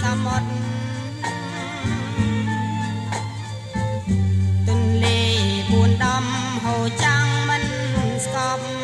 សមុទ្រទន្លេបួនដំហូរចាំងមិនស្កប់